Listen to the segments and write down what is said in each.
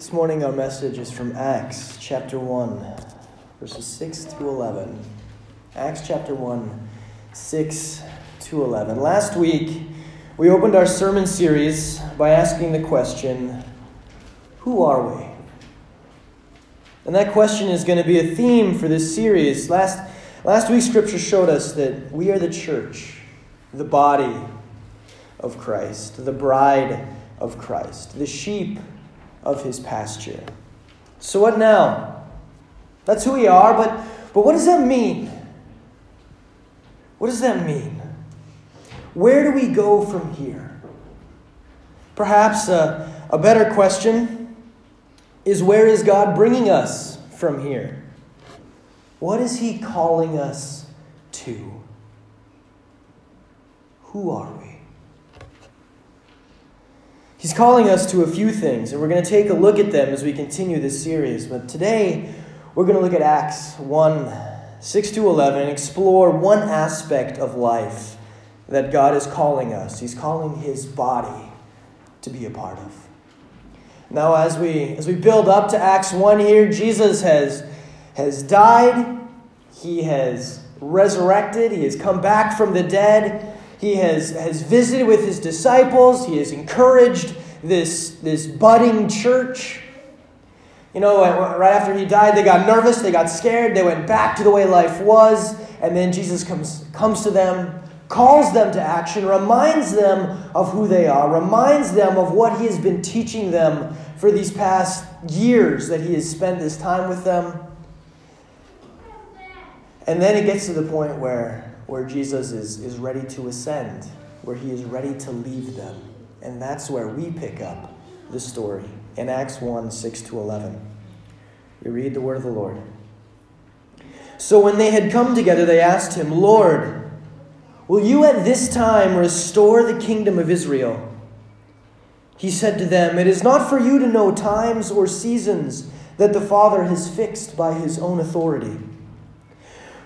This morning, our message is from Acts chapter 1, verses 6 to 11. Acts chapter 1, 6 to 11. Last week, we opened our sermon series by asking the question Who are we? And that question is going to be a theme for this series. Last, last week, Scripture showed us that we are the church, the body of Christ, the bride of Christ, the sheep of his pasture. So, what now? That's who we are, but, but what does that mean? What does that mean? Where do we go from here? Perhaps a, a better question is where is God bringing us from here? What is He calling us to? Who are we? He's calling us to a few things, and we're going to take a look at them as we continue this series. But today, we're going to look at Acts 1 6 to 11 and explore one aspect of life that God is calling us. He's calling His body to be a part of. Now, as we, as we build up to Acts 1 here, Jesus has, has died, He has resurrected, He has come back from the dead. He has, has visited with his disciples. He has encouraged this, this budding church. You know, right after he died, they got nervous, they got scared, they went back to the way life was, and then Jesus comes, comes to them, calls them to action, reminds them of who they are, reminds them of what he has been teaching them for these past years that he has spent this time with them. And then it gets to the point where where Jesus is, is ready to ascend, where he is ready to leave them. And that's where we pick up the story in Acts 1 6 to 11. We read the word of the Lord. So when they had come together, they asked him, Lord, will you at this time restore the kingdom of Israel? He said to them, It is not for you to know times or seasons that the Father has fixed by his own authority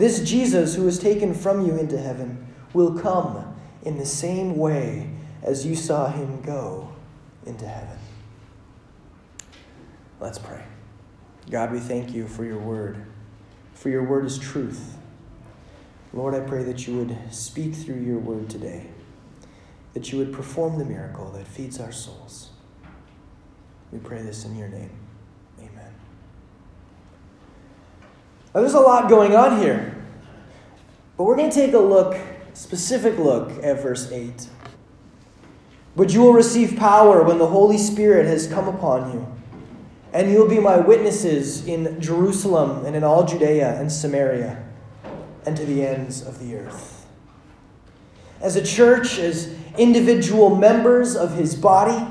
This Jesus who was taken from you into heaven will come in the same way as you saw him go into heaven. Let's pray. God, we thank you for your word, for your word is truth. Lord, I pray that you would speak through your word today, that you would perform the miracle that feeds our souls. We pray this in your name. Now, there's a lot going on here, but we're going to take a look, specific look at verse 8. But you will receive power when the Holy Spirit has come upon you, and you will be my witnesses in Jerusalem and in all Judea and Samaria and to the ends of the earth. As a church, as individual members of his body,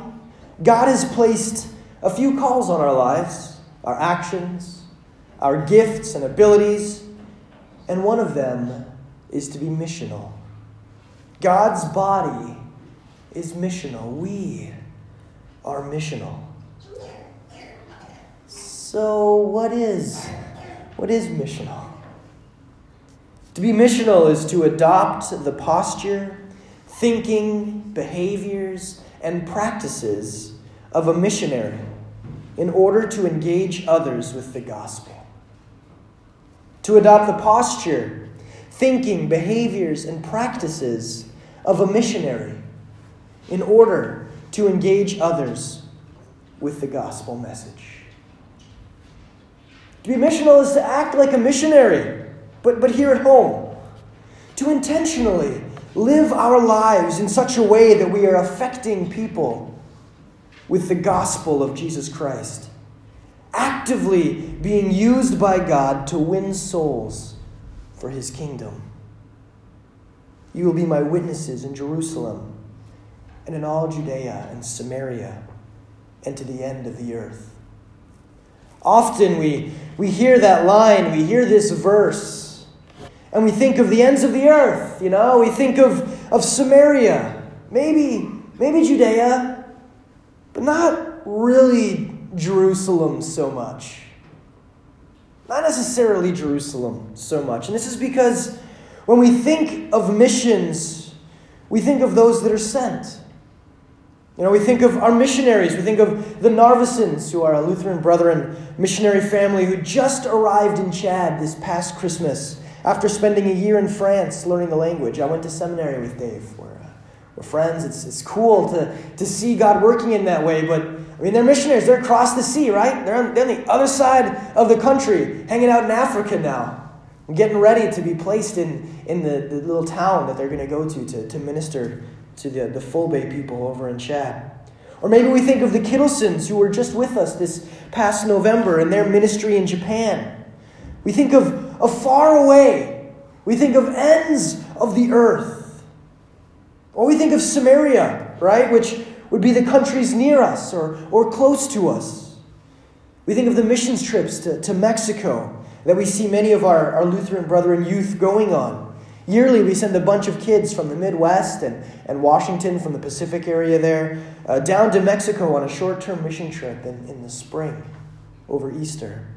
God has placed a few calls on our lives, our actions, our gifts and abilities, and one of them is to be missional. God's body is missional. We are missional. So what is what is missional? To be missional is to adopt the posture, thinking, behaviors, and practices of a missionary in order to engage others with the gospel to adopt the posture, thinking, behaviors, and practices of a missionary in order to engage others with the gospel message. To be missional is to act like a missionary, but, but here at home. To intentionally live our lives in such a way that we are affecting people with the gospel of Jesus Christ actively being used by God to win souls for his kingdom. You will be my witnesses in Jerusalem and in all Judea and Samaria and to the end of the earth. Often we, we hear that line, we hear this verse, and we think of the ends of the earth, you know? We think of, of Samaria, maybe, maybe Judea, but not really Jerusalem so much. Not necessarily Jerusalem so much. And this is because when we think of missions, we think of those that are sent. You know, we think of our missionaries. We think of the Narvisons, who are a Lutheran Brethren missionary family who just arrived in Chad this past Christmas after spending a year in France learning the language. I went to seminary with Dave. We're, uh, we're friends. It's, it's cool to, to see God working in that way. But, I mean, they're missionaries. They're across the sea, right? They're on, they're on the other side of the country, hanging out in Africa now, getting ready to be placed in, in the, the little town that they're going to go to, to to minister to the, the Fulbe people over in Chad. Or maybe we think of the Kittlesons who were just with us this past November in their ministry in Japan. We think of, of far away. We think of ends of the earth. Or we think of Samaria, right, which would be the countries near us or, or close to us. We think of the missions trips to, to Mexico that we see many of our, our Lutheran brethren youth going on. Yearly, we send a bunch of kids from the Midwest and, and Washington, from the Pacific area there, uh, down to Mexico on a short term mission trip in, in the spring over Easter.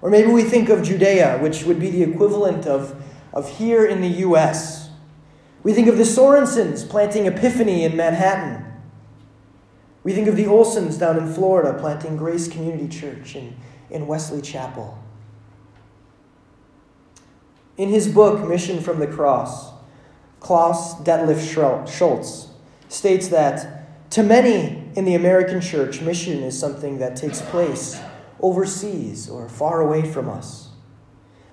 Or maybe we think of Judea, which would be the equivalent of, of here in the U.S. We think of the Sorensens planting Epiphany in Manhattan. We think of the Olsons down in Florida planting Grace Community Church in, in Wesley Chapel. In his book, Mission from the Cross, Klaus Detlev Schulz states that to many in the American church, mission is something that takes place overseas or far away from us.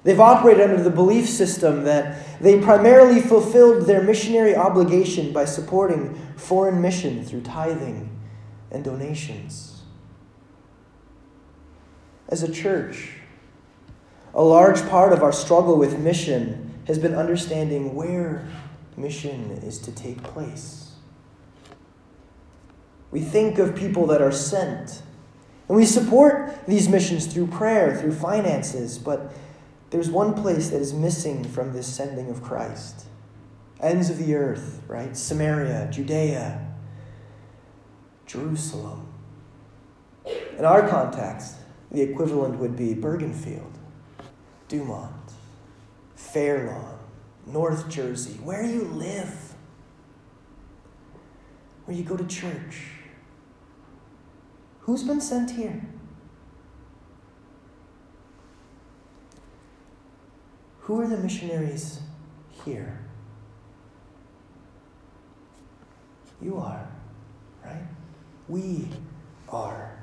They've operated under the belief system that they primarily fulfilled their missionary obligation by supporting foreign mission through tithing and donations. As a church, a large part of our struggle with mission has been understanding where mission is to take place. We think of people that are sent, and we support these missions through prayer, through finances, but there's one place that is missing from this sending of Christ ends of the earth, right? Samaria, Judea, Jerusalem. In our context, the equivalent would be Bergenfield. Dumont, Fair Lawn, North Jersey, where you live, where you go to church. Who's been sent here? Who are the missionaries here? You are, right? We are.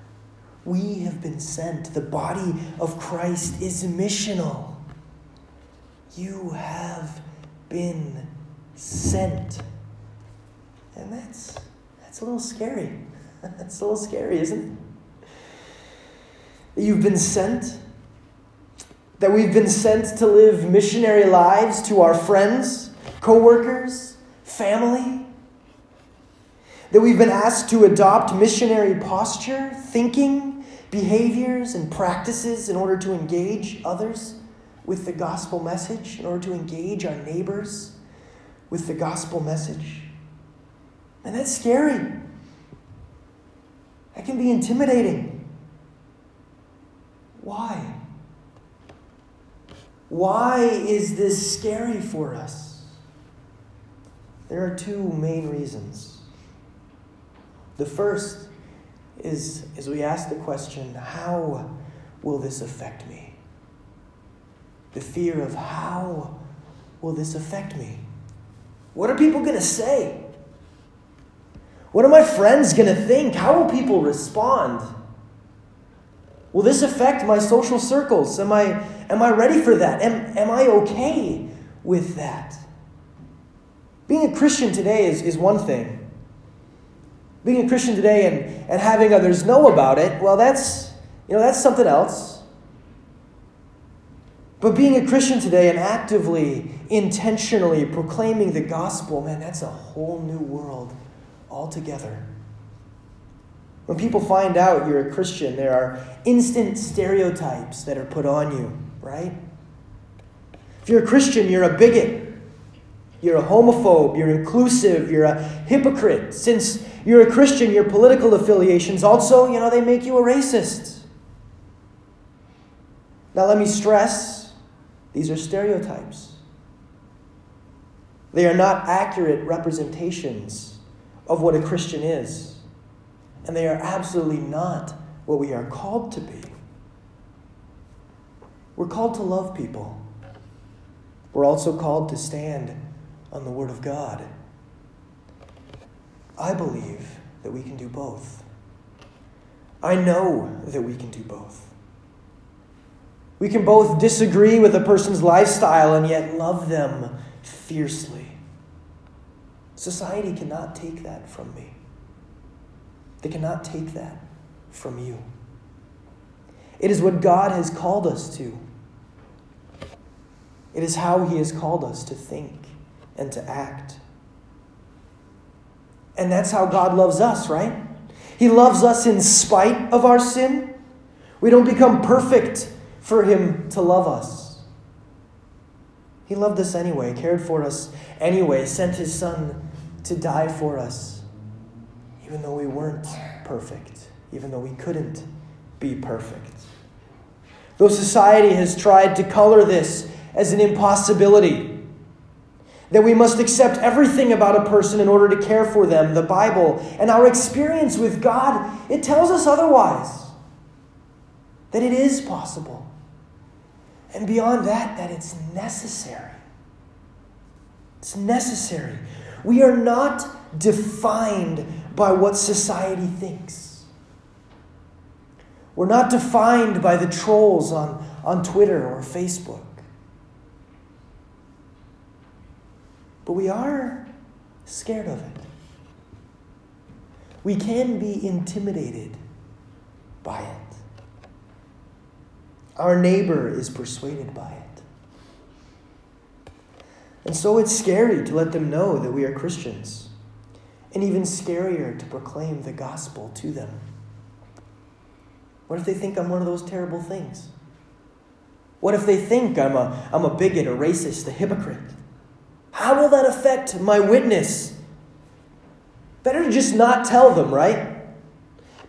We have been sent. The body of Christ is missional. You have been sent. And that's that's a little scary. that's a little scary, isn't it? You've been sent. That we've been sent to live missionary lives to our friends, co-workers, family. That we've been asked to adopt missionary posture, thinking, behaviors and practices in order to engage others with the gospel message, in order to engage our neighbors with the gospel message. And that's scary. That can be intimidating. Why? Why is this scary for us? There are two main reasons. The first is, is we ask the question how will this affect me? The fear of how will this affect me? What are people going to say? What are my friends going to think? How will people respond? Will this affect my social circles? Am I, am I ready for that? Am, am I okay with that? Being a Christian today is, is one thing being a Christian today and, and having others know about it, well, that's, you know, that's something else. But being a Christian today and actively, intentionally proclaiming the gospel, man, that's a whole new world altogether. When people find out you're a Christian, there are instant stereotypes that are put on you, right? If you're a Christian, you're a bigot. You're a homophobe. You're inclusive. You're a hypocrite. Since you're a Christian, your political affiliations also, you know, they make you a racist. Now, let me stress these are stereotypes. They are not accurate representations of what a Christian is. And they are absolutely not what we are called to be. We're called to love people. We're also called to stand on the Word of God. I believe that we can do both. I know that we can do both. We can both disagree with a person's lifestyle and yet love them fiercely. Society cannot take that from me. They cannot take that from you. It is what God has called us to. It is how He has called us to think and to act. And that's how God loves us, right? He loves us in spite of our sin. We don't become perfect for Him to love us. He loved us anyway, cared for us anyway, sent His Son to die for us, even though we weren't perfect, even though we couldn't be perfect. Though society has tried to color this as an impossibility, that we must accept everything about a person in order to care for them, the Bible, and our experience with God, it tells us otherwise. That it is possible. And beyond that, that it's necessary. It's necessary. We are not defined by what society thinks. We're not defined by the trolls on, on Twitter or Facebook. But we are scared of it. We can be intimidated by it. Our neighbor is persuaded by it. And so it's scary to let them know that we are Christians, and even scarier to proclaim the gospel to them. What if they think I'm one of those terrible things? What if they think I'm a, I'm a bigot, a racist, a hypocrite? How will that affect my witness? Better to just not tell them, right?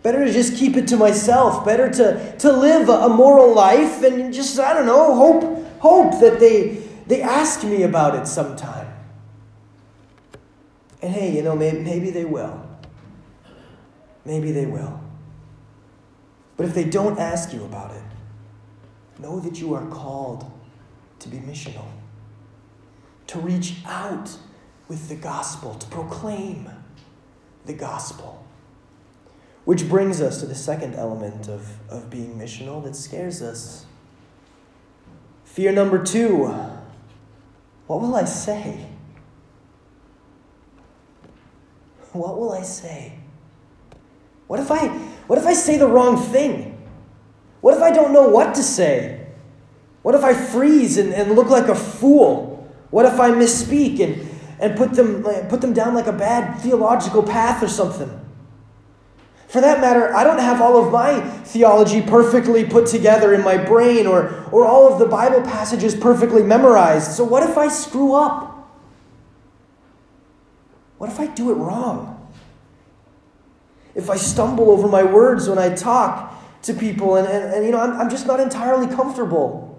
Better to just keep it to myself. Better to, to live a moral life and just, I don't know, hope, hope that they, they ask me about it sometime. And hey, you know, maybe, maybe they will. Maybe they will. But if they don't ask you about it, know that you are called to be missional to reach out with the gospel, to proclaim the gospel. Which brings us to the second element of, of being missional that scares us. Fear number two what will I say? What will I say? What if I what if I say the wrong thing? What if I don't know what to say? What if I freeze and, and look like a fool? What if I misspeak and, and put, them, put them down like a bad theological path or something? For that matter, I don't have all of my theology perfectly put together in my brain or, or all of the Bible passages perfectly memorized. So, what if I screw up? What if I do it wrong? If I stumble over my words when I talk to people and, and, and you know, I'm, I'm just not entirely comfortable.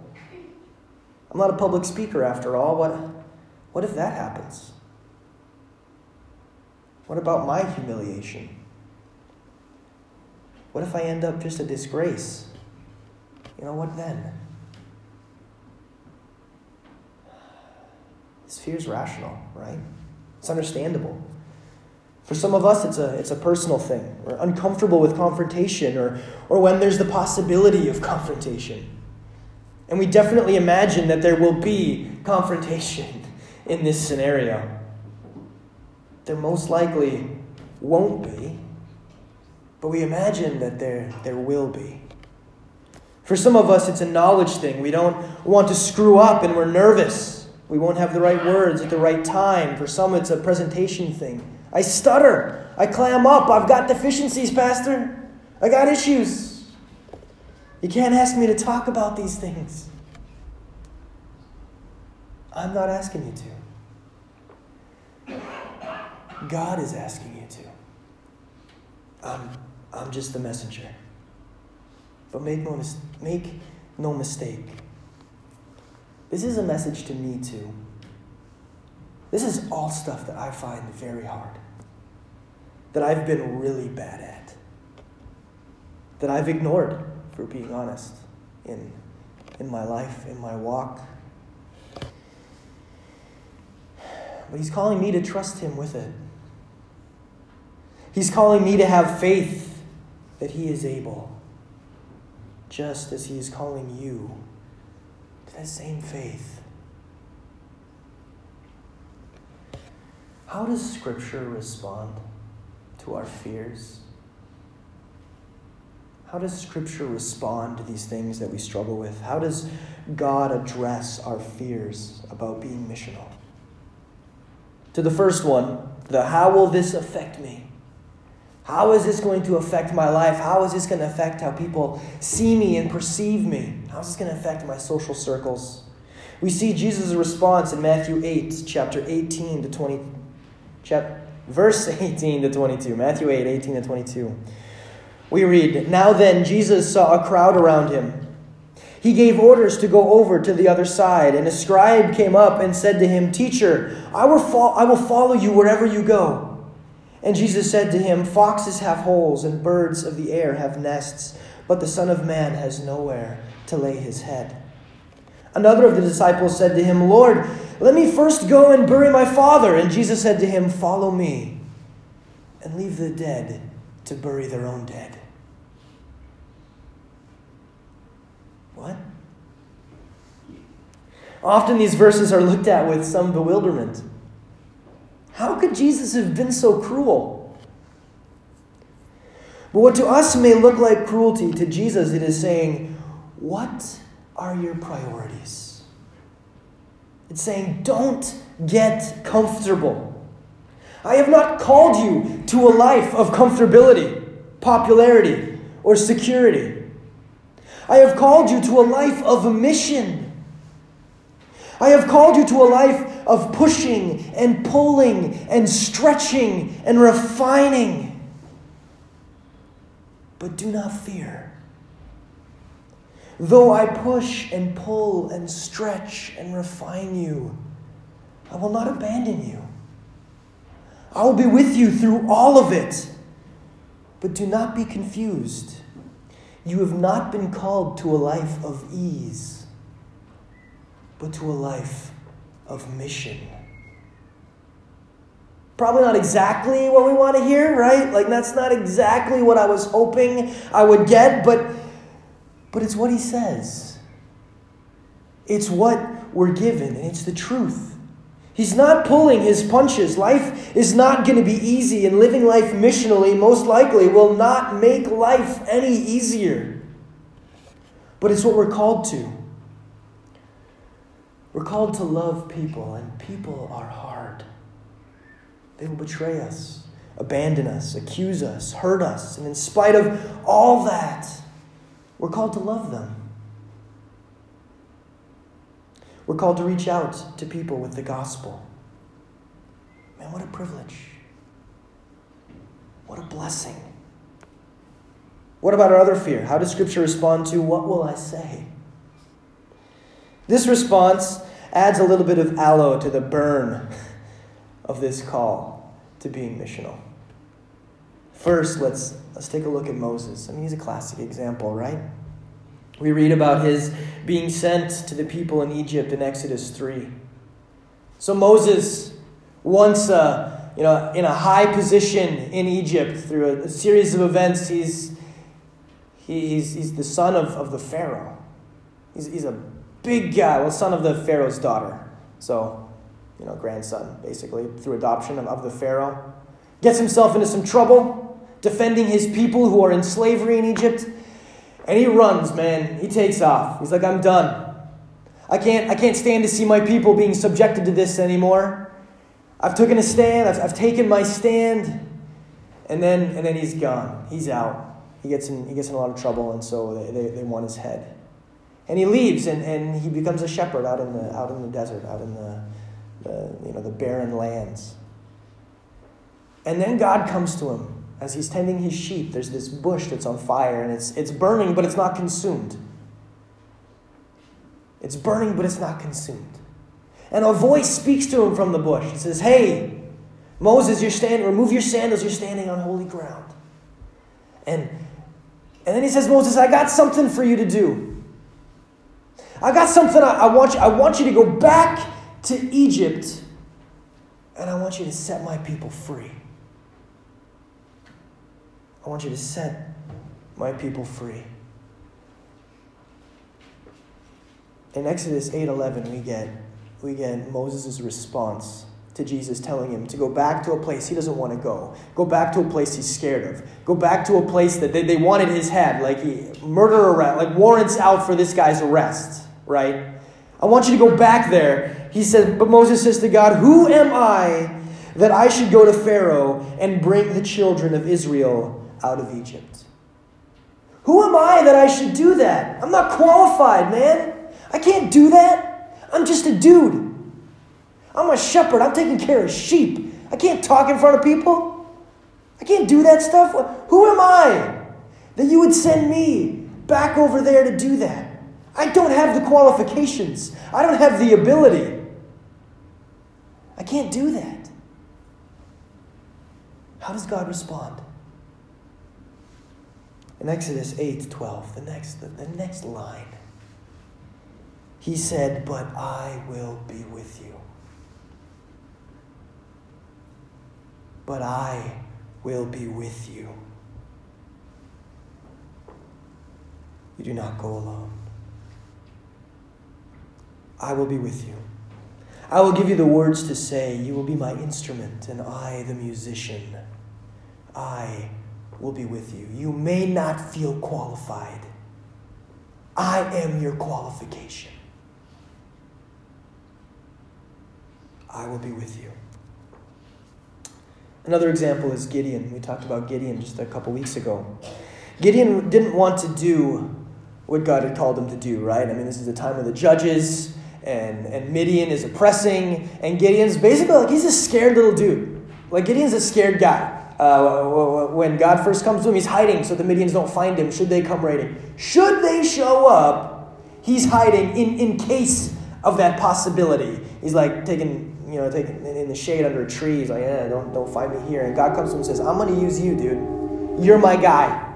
I'm not a public speaker after all. What, what if that happens? What about my humiliation? What if I end up just a disgrace? You know, what then? This fear is rational, right? It's understandable. For some of us, it's a, it's a personal thing. We're uncomfortable with confrontation or, or when there's the possibility of confrontation. And we definitely imagine that there will be confrontation in this scenario. There most likely won't be, but we imagine that there, there will be. For some of us, it's a knowledge thing. We don't want to screw up and we're nervous. We won't have the right words at the right time. For some, it's a presentation thing. I stutter. I clam up. I've got deficiencies, Pastor. I got issues. You can't ask me to talk about these things. I'm not asking you to. God is asking you to. I'm, I'm just the messenger. But make no, make no mistake. This is a message to me too. This is all stuff that I find very hard, that I've been really bad at, that I've ignored, for being honest, in, in my life, in my walk. But He's calling me to trust Him with it. He's calling me to have faith that He is able, just as He is calling you to that same faith. How does Scripture respond to our fears? How does Scripture respond to these things that we struggle with? How does God address our fears about being missional? To the first one, the how will this affect me? How is this going to affect my life? How is this going to affect how people see me and perceive me? How is this going to affect my social circles? We see Jesus' response in Matthew 8, chapter 18 to 20, chapter, verse 18 to 22. Matthew 8, 18 to 22. We read, Now then, Jesus saw a crowd around him. He gave orders to go over to the other side, and a scribe came up and said to him, Teacher, I will, fo- I will follow you wherever you go. And Jesus said to him, Foxes have holes, and birds of the air have nests, but the Son of Man has nowhere to lay his head. Another of the disciples said to him, Lord, let me first go and bury my father. And Jesus said to him, Follow me and leave the dead to bury their own dead. What? Often these verses are looked at with some bewilderment. How could Jesus have been so cruel? But what to us may look like cruelty, to Jesus it is saying, What are your priorities? It's saying, don't get comfortable. I have not called you to a life of comfortability, popularity, or security. I have called you to a life of mission. I have called you to a life of pushing and pulling and stretching and refining. But do not fear. Though I push and pull and stretch and refine you, I will not abandon you. I will be with you through all of it. But do not be confused. You have not been called to a life of ease, but to a life of mission. Probably not exactly what we want to hear, right? Like, that's not exactly what I was hoping I would get, but but it's what he says. It's what we're given, and it's the truth. He's not pulling his punches. Life is not going to be easy, and living life missionally most likely will not make life any easier. But it's what we're called to. We're called to love people, and people are hard. They will betray us, abandon us, accuse us, hurt us, and in spite of all that, we're called to love them. We're called to reach out to people with the gospel. Man, what a privilege. What a blessing. What about our other fear? How does Scripture respond to what will I say? This response adds a little bit of aloe to the burn of this call to being missional. First, let's, let's take a look at Moses. I mean, he's a classic example, right? We read about his being sent to the people in Egypt in Exodus 3. So Moses, once uh, you know, in a high position in Egypt through a, a series of events, he's, he, he's, he's the son of, of the Pharaoh. He's, he's a big guy, well, son of the Pharaoh's daughter. So, you know, grandson, basically, through adoption of, of the Pharaoh. Gets himself into some trouble defending his people who are in slavery in Egypt. And he runs, man. He takes off. He's like, I'm done. I can't, I can't stand to see my people being subjected to this anymore. I've taken a stand. I've, I've taken my stand. And then, and then he's gone. He's out. He gets in, he gets in a lot of trouble, and so they, they, they want his head. And he leaves, and, and he becomes a shepherd out in the, out in the desert, out in the, the, you know, the barren lands. And then God comes to him as he's tending his sheep. There's this bush that's on fire, and it's, it's burning, but it's not consumed. It's burning, but it's not consumed. And a voice speaks to him from the bush. It says, Hey, Moses, you're standing, remove your sandals, you're standing on holy ground. And, and then he says, Moses, I got something for you to do. I got something I, I want you, I want you to go back to Egypt and I want you to set my people free. I want you to set my people free. In Exodus 8:11 we get we get Moses' response to Jesus telling him to go back to a place he doesn't want to go. Go back to a place he's scared of. Go back to a place that they, they wanted his head, like he, murder arrest, like warrants out for this guy's arrest, right? I want you to go back there. He says, but Moses says to God, Who am I that I should go to Pharaoh and bring the children of Israel out of Egypt? Who am I that I should do that? I'm not qualified, man. I can't do that. I'm just a dude. I'm a shepherd. I'm taking care of sheep. I can't talk in front of people. I can't do that stuff. Who am I that you would send me back over there to do that? I don't have the qualifications, I don't have the ability. I can't do that. How does God respond? In Exodus 8 12, the next, the, the next line, he said, But I will be with you. But I will be with you. You do not go alone. I will be with you. I will give you the words to say. You will be my instrument, and I the musician. I will be with you. You may not feel qualified. I am your qualification. I will be with you. Another example is Gideon. We talked about Gideon just a couple weeks ago. Gideon didn't want to do what God had called him to do, right? I mean, this is the time of the judges and, and Midian is oppressing, and Gideon's basically like he's a scared little dude. Like Gideon's a scared guy. Uh, when God first comes to him, he's hiding so the Midians don't find him. Should they come raiding? Should they show up, he's hiding in, in case of that possibility. He's like taking, you know, taking in the shade under a tree. He's like, yeah, don't, don't find me here. And God comes to him and says, I'm going to use you, dude. You're my guy.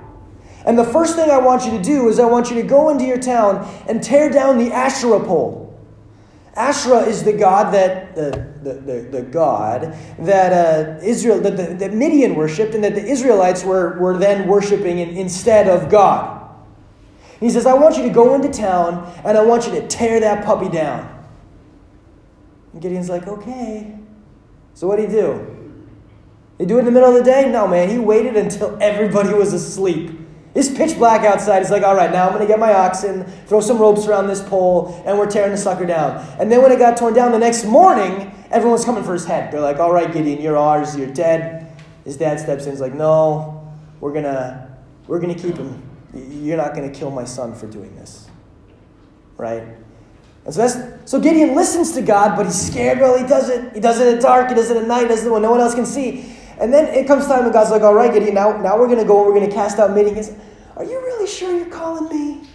And the first thing I want you to do is I want you to go into your town and tear down the Asherah pole. Asherah is the god that the, the, the, the god that uh, Israel that, the, that Midian worshipped and that the Israelites were, were then worshiping in, instead of God. he says, I want you to go into town and I want you to tear that puppy down. And Gideon's like, okay. So what do you do? You do it in the middle of the day? No, man. He waited until everybody was asleep. It's pitch black outside. He's like, all right, now I'm going to get my oxen, throw some ropes around this pole, and we're tearing the sucker down. And then when it got torn down the next morning, everyone's coming for his head. They're like, all right, Gideon, you're ours. You're dead. His dad steps in. He's like, no, we're going to we're gonna keep him. You're not going to kill my son for doing this. Right? And so, that's, so Gideon listens to God, but he's scared. while he does it. He does it at dark. He does it at night. He does it when no one else can see. And then it comes time, and God's like, all right, Gideon, now, now we're going to go and we're going to cast out Midian. Says, Are you really sure you're calling me?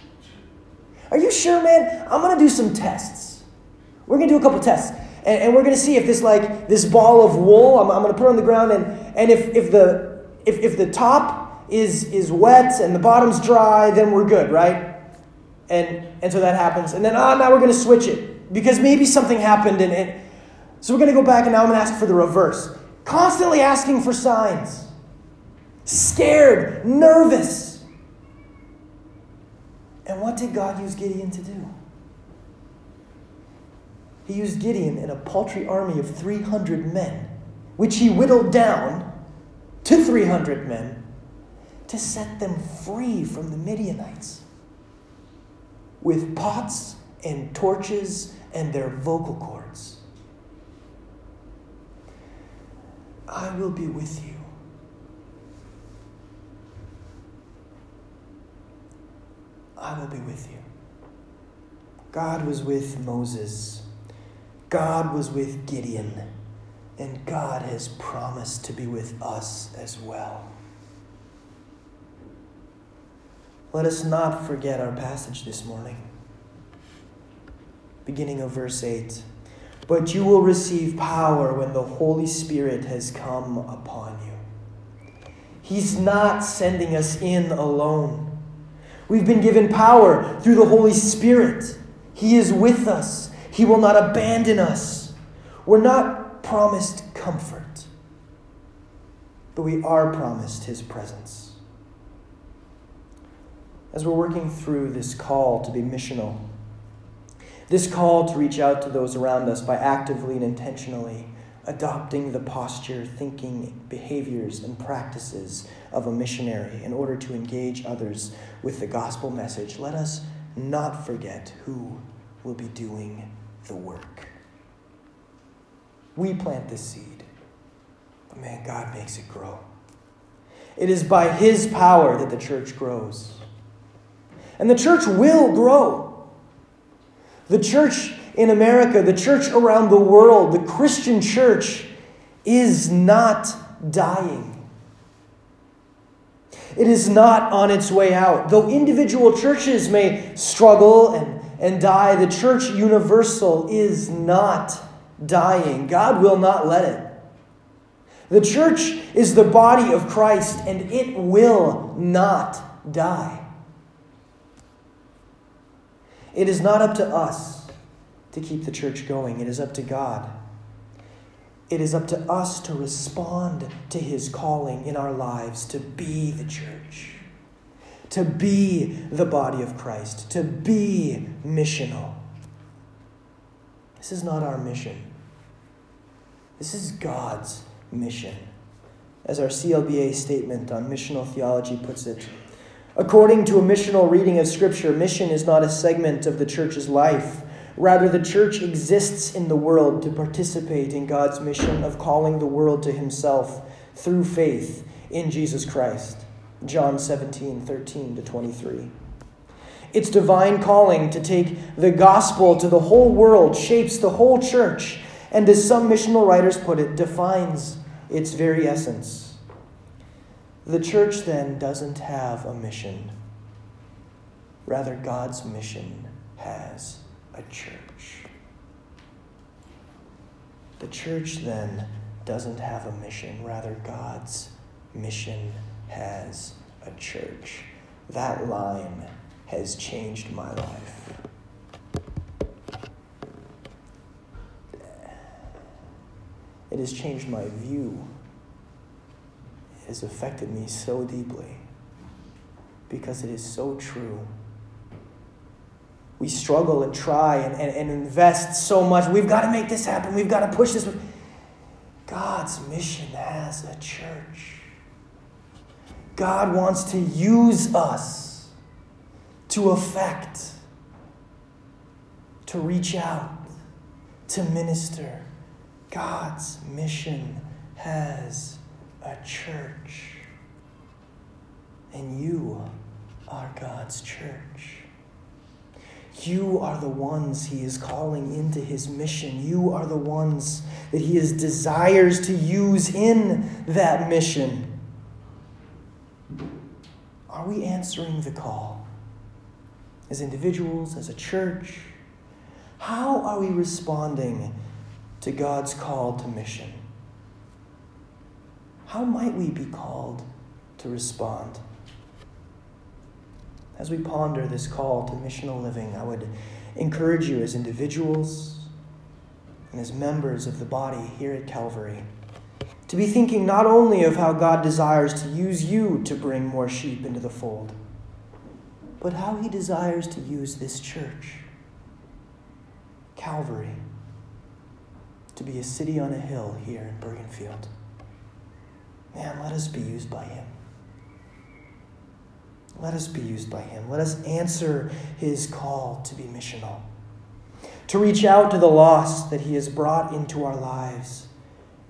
Are you sure, man? I'm going to do some tests. We're going to do a couple tests. And, and we're going to see if this, like, this ball of wool, I'm, I'm going to put it on the ground, and, and if, if, the, if, if the top is, is wet and the bottom's dry, then we're good, right? And, and so that happens. And then, ah, oh, now we're going to switch it because maybe something happened. And, and so we're going to go back, and now I'm going to ask for the reverse constantly asking for signs, scared, nervous. And what did God use Gideon to do? He used Gideon in a paltry army of 300 men, which he whittled down to 300 men to set them free from the Midianites with pots and torches and their vocal cords. I will be with you. I will be with you. God was with Moses. God was with Gideon. And God has promised to be with us as well. Let us not forget our passage this morning, beginning of verse 8. But you will receive power when the Holy Spirit has come upon you. He's not sending us in alone. We've been given power through the Holy Spirit. He is with us, He will not abandon us. We're not promised comfort, but we are promised His presence. As we're working through this call to be missional, this call to reach out to those around us by actively and intentionally adopting the posture, thinking, behaviors, and practices of a missionary in order to engage others with the gospel message, let us not forget who will be doing the work. We plant the seed, but man, God makes it grow. It is by His power that the church grows. And the church will grow. The church in America, the church around the world, the Christian church is not dying. It is not on its way out. Though individual churches may struggle and, and die, the church universal is not dying. God will not let it. The church is the body of Christ, and it will not die. It is not up to us to keep the church going. It is up to God. It is up to us to respond to his calling in our lives to be the church, to be the body of Christ, to be missional. This is not our mission. This is God's mission. As our CLBA statement on missional theology puts it, according to a missional reading of Scripture, mission is not a segment of the church's life Rather, the church exists in the world to participate in God's mission of calling the world to himself through faith in Jesus Christ. John 17, 13 to 23. Its divine calling to take the gospel to the whole world shapes the whole church, and as some missional writers put it, defines its very essence. The church then doesn't have a mission, rather, God's mission has a church. The church then doesn't have a mission, rather, God's mission has a church. That line has changed my life. It has changed my view. Has affected me so deeply because it is so true we struggle and try and, and, and invest so much. We've got to make this happen. We've got to push this. God's mission as a church. God wants to use us to affect, to reach out, to minister. God's mission has a church. And you are God's church. You are the ones he is calling into his mission. You are the ones that he is desires to use in that mission. Are we answering the call? As individuals, as a church? How are we responding to God's call to mission? How might we be called to respond? as we ponder this call to missional living, I would encourage you as individuals and as members of the body here at Calvary to be thinking not only of how God desires to use you to bring more sheep into the fold, but how he desires to use this church, Calvary, to be a city on a hill here in Bergenfield. Man, let us be used by him. Let us be used by Him. Let us answer His call to be missional, to reach out to the lost that He has brought into our lives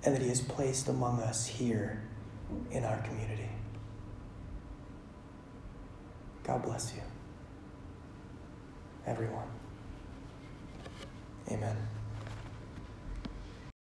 and that He has placed among us here in our community. God bless you. everyone. Amen.